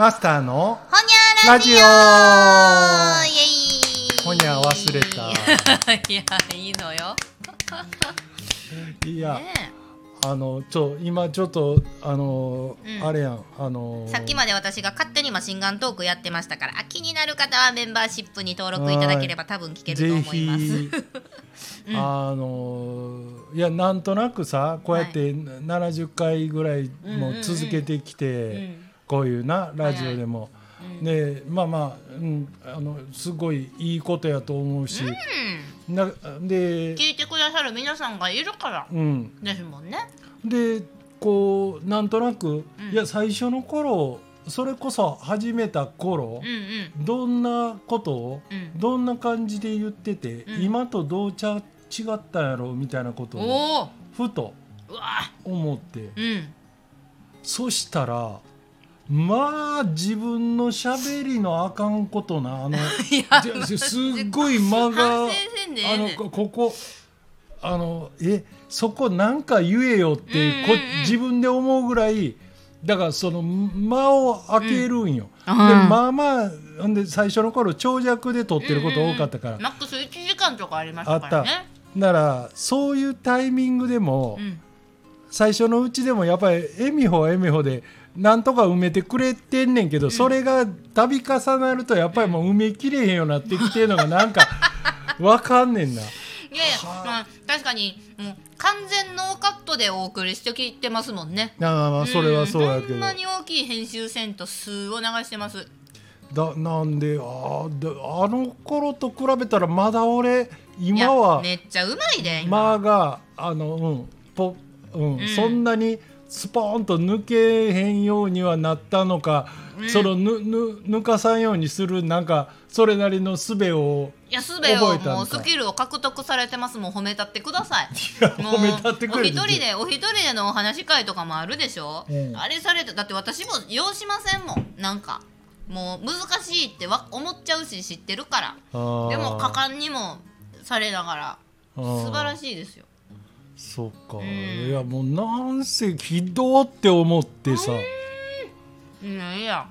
マスターのほにゃラジオ。ほにゃ忘れた。いやいいのよ。いや、ねあのちょ今ちょっとあの、うん。あれやんあのえさっきまで私が勝手にマシンガントークやってましたからあ気になる方はメンバーシップに登録いただければ多分聞けるとぜ思います。ひ。あのいやなんとなくさこうやって70回ぐらいも続けてきて、うんこういうなラジオでも、うん。でまあまあ、うん、あのすごいいいことやと思うし、なで聞いてくださる皆さんがいるから。うん。ですもんね。でこうなんとなく、うん。いや最初の頃それこそ始めた頃うんう、ん。どんなことを、うん。どんな感じで言ってて、うん。今とどうちゃ違ったんやろうみたいなことをふと思って。うん。そしたらまあ自分のしゃべりのあかんことなあの すっごい間がねん。あのこここあのえそこなんか言えよって、こ自分で思うぐらいだからその間を空けるんよ、うんでうん。まあまあほんで最初の頃長尺で撮ってること多かったから、マックス1時間とかありましたたからね。だからそういうタイミングでも、うん。最初のうちでもやっぱりえみほはえみほでなんとか埋めてくれてんねんけど、それが度重なるとやっぱりもう埋めきれへんようになってきてるのがなんか わかんねんな。いやいや、まあ、確かにもう完全ノーカットでお送りしてきてますもんね。ああまあそれはそうやけど、んほんまに大きい編集線と数を流してます？だなんであーであの頃と比べたらまだ俺今はめっちゃうまいで今、間があのうんポうん、うん。そんなにスポーンと抜けへんようにはなったのか、うんそのぬぬ抜かさんようにするなんかそれなりの術をいやすべをもうスキルを獲得されてます。もん褒めたってください。やもう褒めたってくれお一人でお一人でのお話し会とかもあるでしょ、うんあれされてだって私も要しませんもん。なんかもう難しいってわ思っちゃうし知ってるから。でも果敢にもされながら。素晴らしいですよそうか、ん。いやもうなんせひどって思ってさ、いやいや。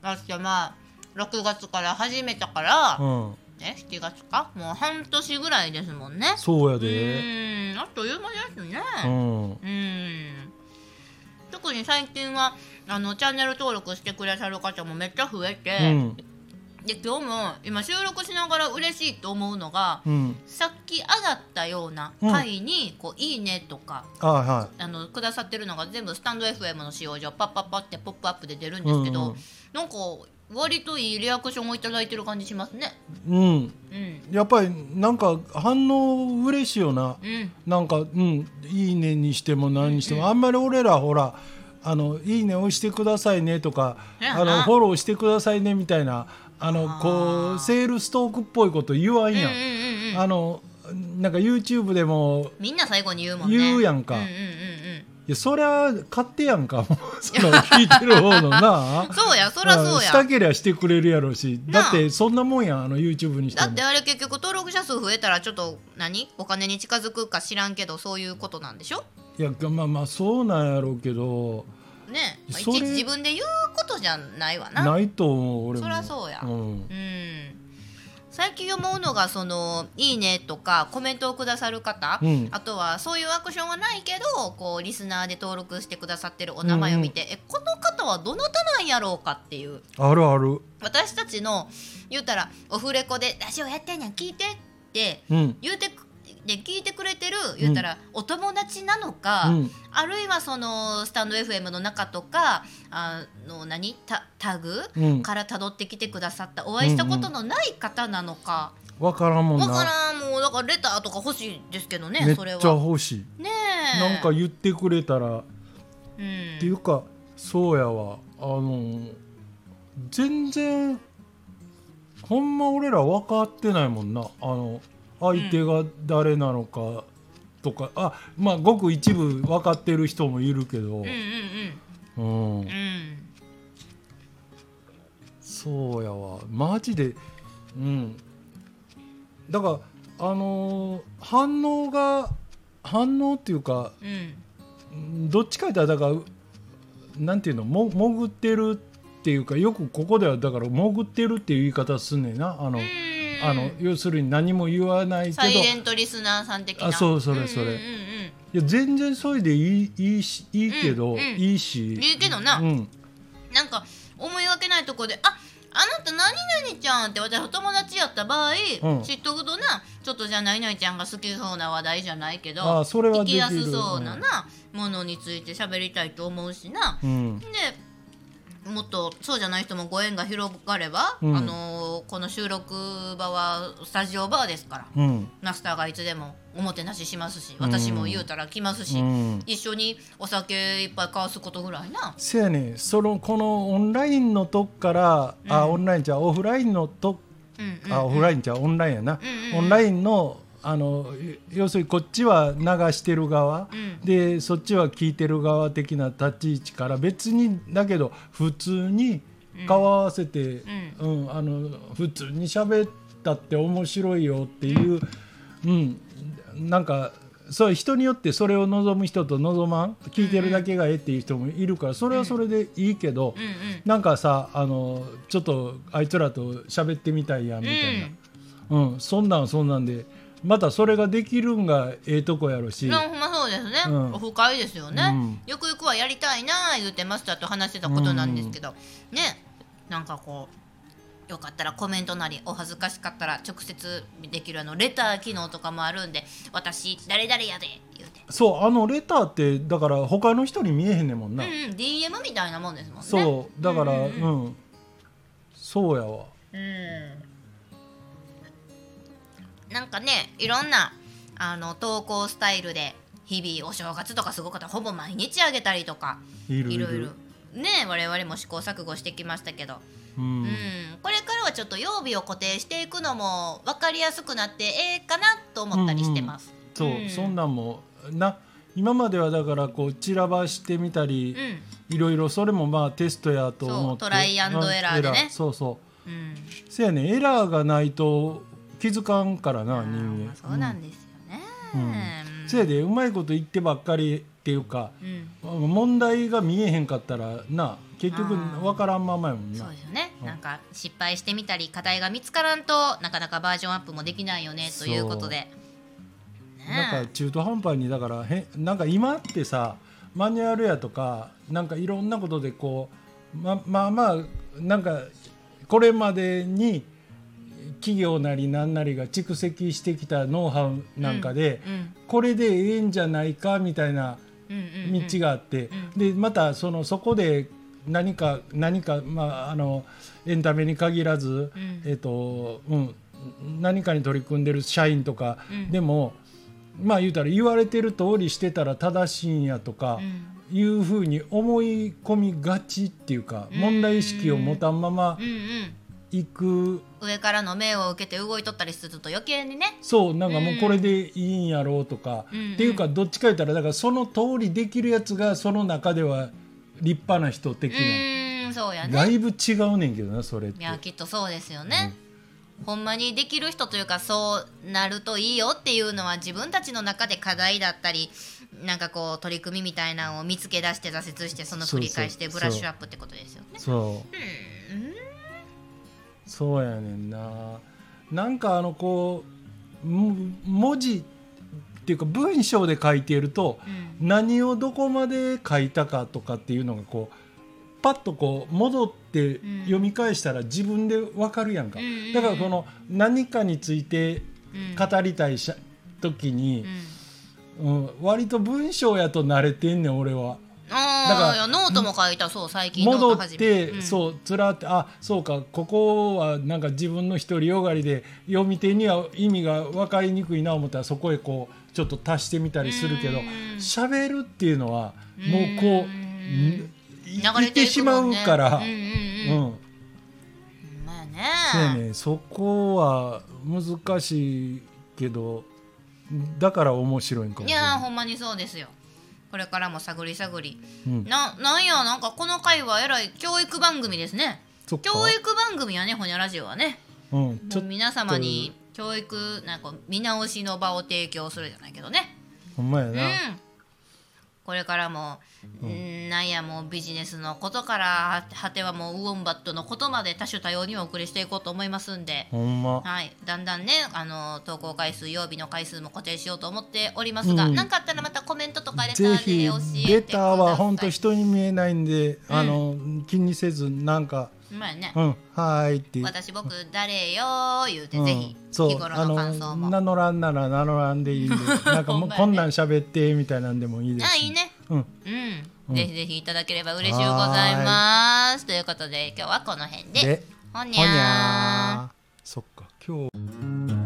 だってまあ6月から始めたから、うん、ね、7月か？もう半年ぐらいですもんね。うそうやで、ーん。あっという間ですね。うん。うん。特に最近はあのチャンネル登録してくださる方もめっちゃ増えて、うんで今日も今収録しながら嬉しいと思うのがうん。さっき上がったような回に、こういいねとかあはあのくださってるのが全部スタンド FM の使用上パッパッパってポップアップで出るんですけど、うんうんなんか割といいリアクションをいただいてる感じしますね。いうん。うん。やっぱりなんか反応嬉しいよな。うん。なんかうんいいねにしても何にしても、あんまり俺らほらあのいいね押してくださいねとかあのフォローしてくださいねみたいなあのこうセールストークっぽいこと言わんやん、うんうんうんうんあのなんか YouTube でもみんな最後に言うもんね。言うやんか。うんうんうんいやそりゃ勝手やんか その聞いてる方のな。うん。そうやそらそうや。したけりゃしてくれるやろうしだってそんなもんやんあの YouTube にしても。だってあれ結局登録者数増えたらちょっと何？お金に近づくか知らんけどそういうことなんでしょ？いやまあまあそうなんやろうけどね。まあいちいち自分で言うことじゃないわな。ないと思う俺も。そらそうや。ん。うん。最近思うのがその「いいね」とかコメントをくださる方、うん。あとはそういうアクションはないけどこうリスナーで登録してくださってるお名前を見て、えこの方はどなたなんやろうかっていう。あるある。私たちの言うたらオフレコで「ラジオやってんやん聞いて」ってうん。言うてくで聞いてくれてる言うたら、お友達なのか、うん。あるいはそのスタンド FM の中とかあの何？タタグ、うん。から辿ってきてくださったお会いしたことのない方なのか、わからんもんわなからんもうだからレターとか欲しいですけどねめっちゃそれは。欲しい。ねえ。なんか言ってくれたら、うん。っていうかそうやわ。あの全然ほんま俺ら分かってないもんな。あの相手が誰なのかとか、あまあごく一部分かってる人もいるけど、うんそうやわ。マジで。うん。だからあのー反応が反応っていうかうん。どっちか言ったらだからなんていうのも潜ってるっていうかよくここではだから潜ってるっていう言い方すんねんなあの、うんあの要するに何も言わないけど。サイレントリスナーさん的な。あそうそれそれ。うんうんうん。うんいや全然それでいいいいしいいけど、うんうん。いいし、いいけどな、うん、なんか思いがけないとこで「ああなた何々ちゃん」って私お友達やった場合、うん。知っとくとなちょっとじゃあ何々ちゃんが好きそうな話題じゃないけどあそれは聞きやすそうなな、ものについて喋りたいと思うしな。うん、でもっとそうじゃない人もご縁が広がれば、うん。あのーこの収録場はスタジオバーですからうん。マスターがいつでもおもてなししますし私も言うたら来ますし、うん。一緒にお酒いっぱい交わすことぐらいな。せやねそのこのオンラインのとこから、あオンラインじゃうオフラインのとうんうんうん。あオフラインじゃうオンラインやな、うんうんうん。オンラインのあの要するにこっちは流してる側、うん。でそっちは聞いてる側的な立ち位置から別にだけど普通に顔合わせて、うん。あの普通に喋ったって面白いよっていう、うん、なんかそう人によってそれを望む人と望まん。聞いてるだけがええっていう人もいるからそれはそれでいいけど、うんうん。なんかさあのちょっとあいつらと喋ってみたいやんみたいな、うん。そんなんそんなんでまたそれができるんがええとこやろし、ほんまそうですね、うん。オフ会ですよね、うん。よくよくはやりたいなあ言うてマスターと話してたことなんですけど、ね。なんかこうよかったらコメントなりお恥ずかしかったら直接できるあのレター機能とかもあるんで私誰々やで言うて、そうあのレターってだから他の人に見えへんねんもんな、うんうん DM みたいなもんですもんね。そうだからううんん、うん。そうやわ。うんなんかねいろんなあの投稿スタイルで日々お正月とかすごかったらほぼ毎日あげたりとかいろいろ。ね我々も試行錯誤してきましたけど、うん。うん、これからはちょっと曜日を固定していくのも分かりやすくなってええかなと思ったりしてます。そう、うん。そんなんもな今まではだからこう散らばしてみたり、うん。いろいろそれもまあテストやと思って。そうトライアンドエラーでね。うんそうそう。うん、せやねエラーがないと気づかんからな人間。まあそうなんですよね。うん。せやでうまいこと言ってばっかりっていうかうん。問題が見えへんかったらな結局分からんままやもんな。そうですよね、うん。なんか失敗してみたり課題が見つからんとなかなかバージョンアップもできないよねということで。なんかね中途半端にだからへなんか今ってさマニュアルやとかなんかいろんなことでこうままあまあなんかこれまでに企業なりなんなりが蓄積してきたノウハウなんかで、うんこれでええんじゃないかみたいなうんうんうん道があって、でまたそのそこで何か何か、まあ、あのエンタメに限らず、うん。えっとうん、何かに取り組んでる社員とかうん。でも、まあ言うたら言われてる通りしてたら正しいんやとかうん。いうふうに思い込みがちっていうかうん。問題意識を持たんままうんうんいく。上からの命を受けて動いとったりすると余計にね。そうなんかもうこれでいいんやろうとか、うん。っていうかどっちか言ったらだからその通りできるやつがその中では立派な人的うな。そうやね。だいぶ違うねんけどなそれって。いやきっとそうですよね、ほんまにできる人というかそうなるといいよっていうのは自分たちの中で課題だったりなんかこう取り組みみたいなのを見つけ出して挫折してその繰り返しでそうそうブラッシュアップってことですよね。そう。うんそうやねんな。なんかあのこうも文字っていうか文章で書いているとうん。何をどこまで書いたかとかっていうのがこうパッとこう戻ってうん。読み返したら自分で分かるやんか、うんうんうん。だからこの何かについてうん。語りたいしゃ時にう、ん。うん、割と文章やと慣れてんねん俺は。からノートも書いたそう最近戻って、うんそうつらってあそうかここはなんか自分の独りよがりで読み手には意味が分かりにくいな思ったらそこへこうちょっと足してみたりするけどうん。喋るっていうのはもうこううい流れてしまうから、うんまあそうやねねそこは難しいけどだから面白いんかもいやーほんまにそうですよこれからも探り探り。うん。ななんやなんかこの回はえらい教育番組ですね。教育番組やねほにゃラジオはね。うん、皆様に教育なんか見直しの場を提供するじゃないけどね。ほんまやな、うんこれからも、うん、なんやもうビジネスのことから果てはもうウォンバットのことまで多種多様にお送りしていこうと思いますんで。ほんま。はい、だんだんねあの投稿回数曜日の回数も固定しようと思っておりますが、うん。何かあったらまたコメントとかレターで教えてレターは本当ください人に見えないんで、あの気にせずなんかうまいね、うん。はーいって私僕誰よー言うて、うん。ぜひそう。日頃の感想も。名乗らんなら名乗らんでいいんでなんかもうねこんなん喋ってみたいなんでもいいです。しあいいね。うん。うん、うん。ぜひぜひいただければ嬉しいございます。ということで今日はこの辺で。でほにゃー。そっか今日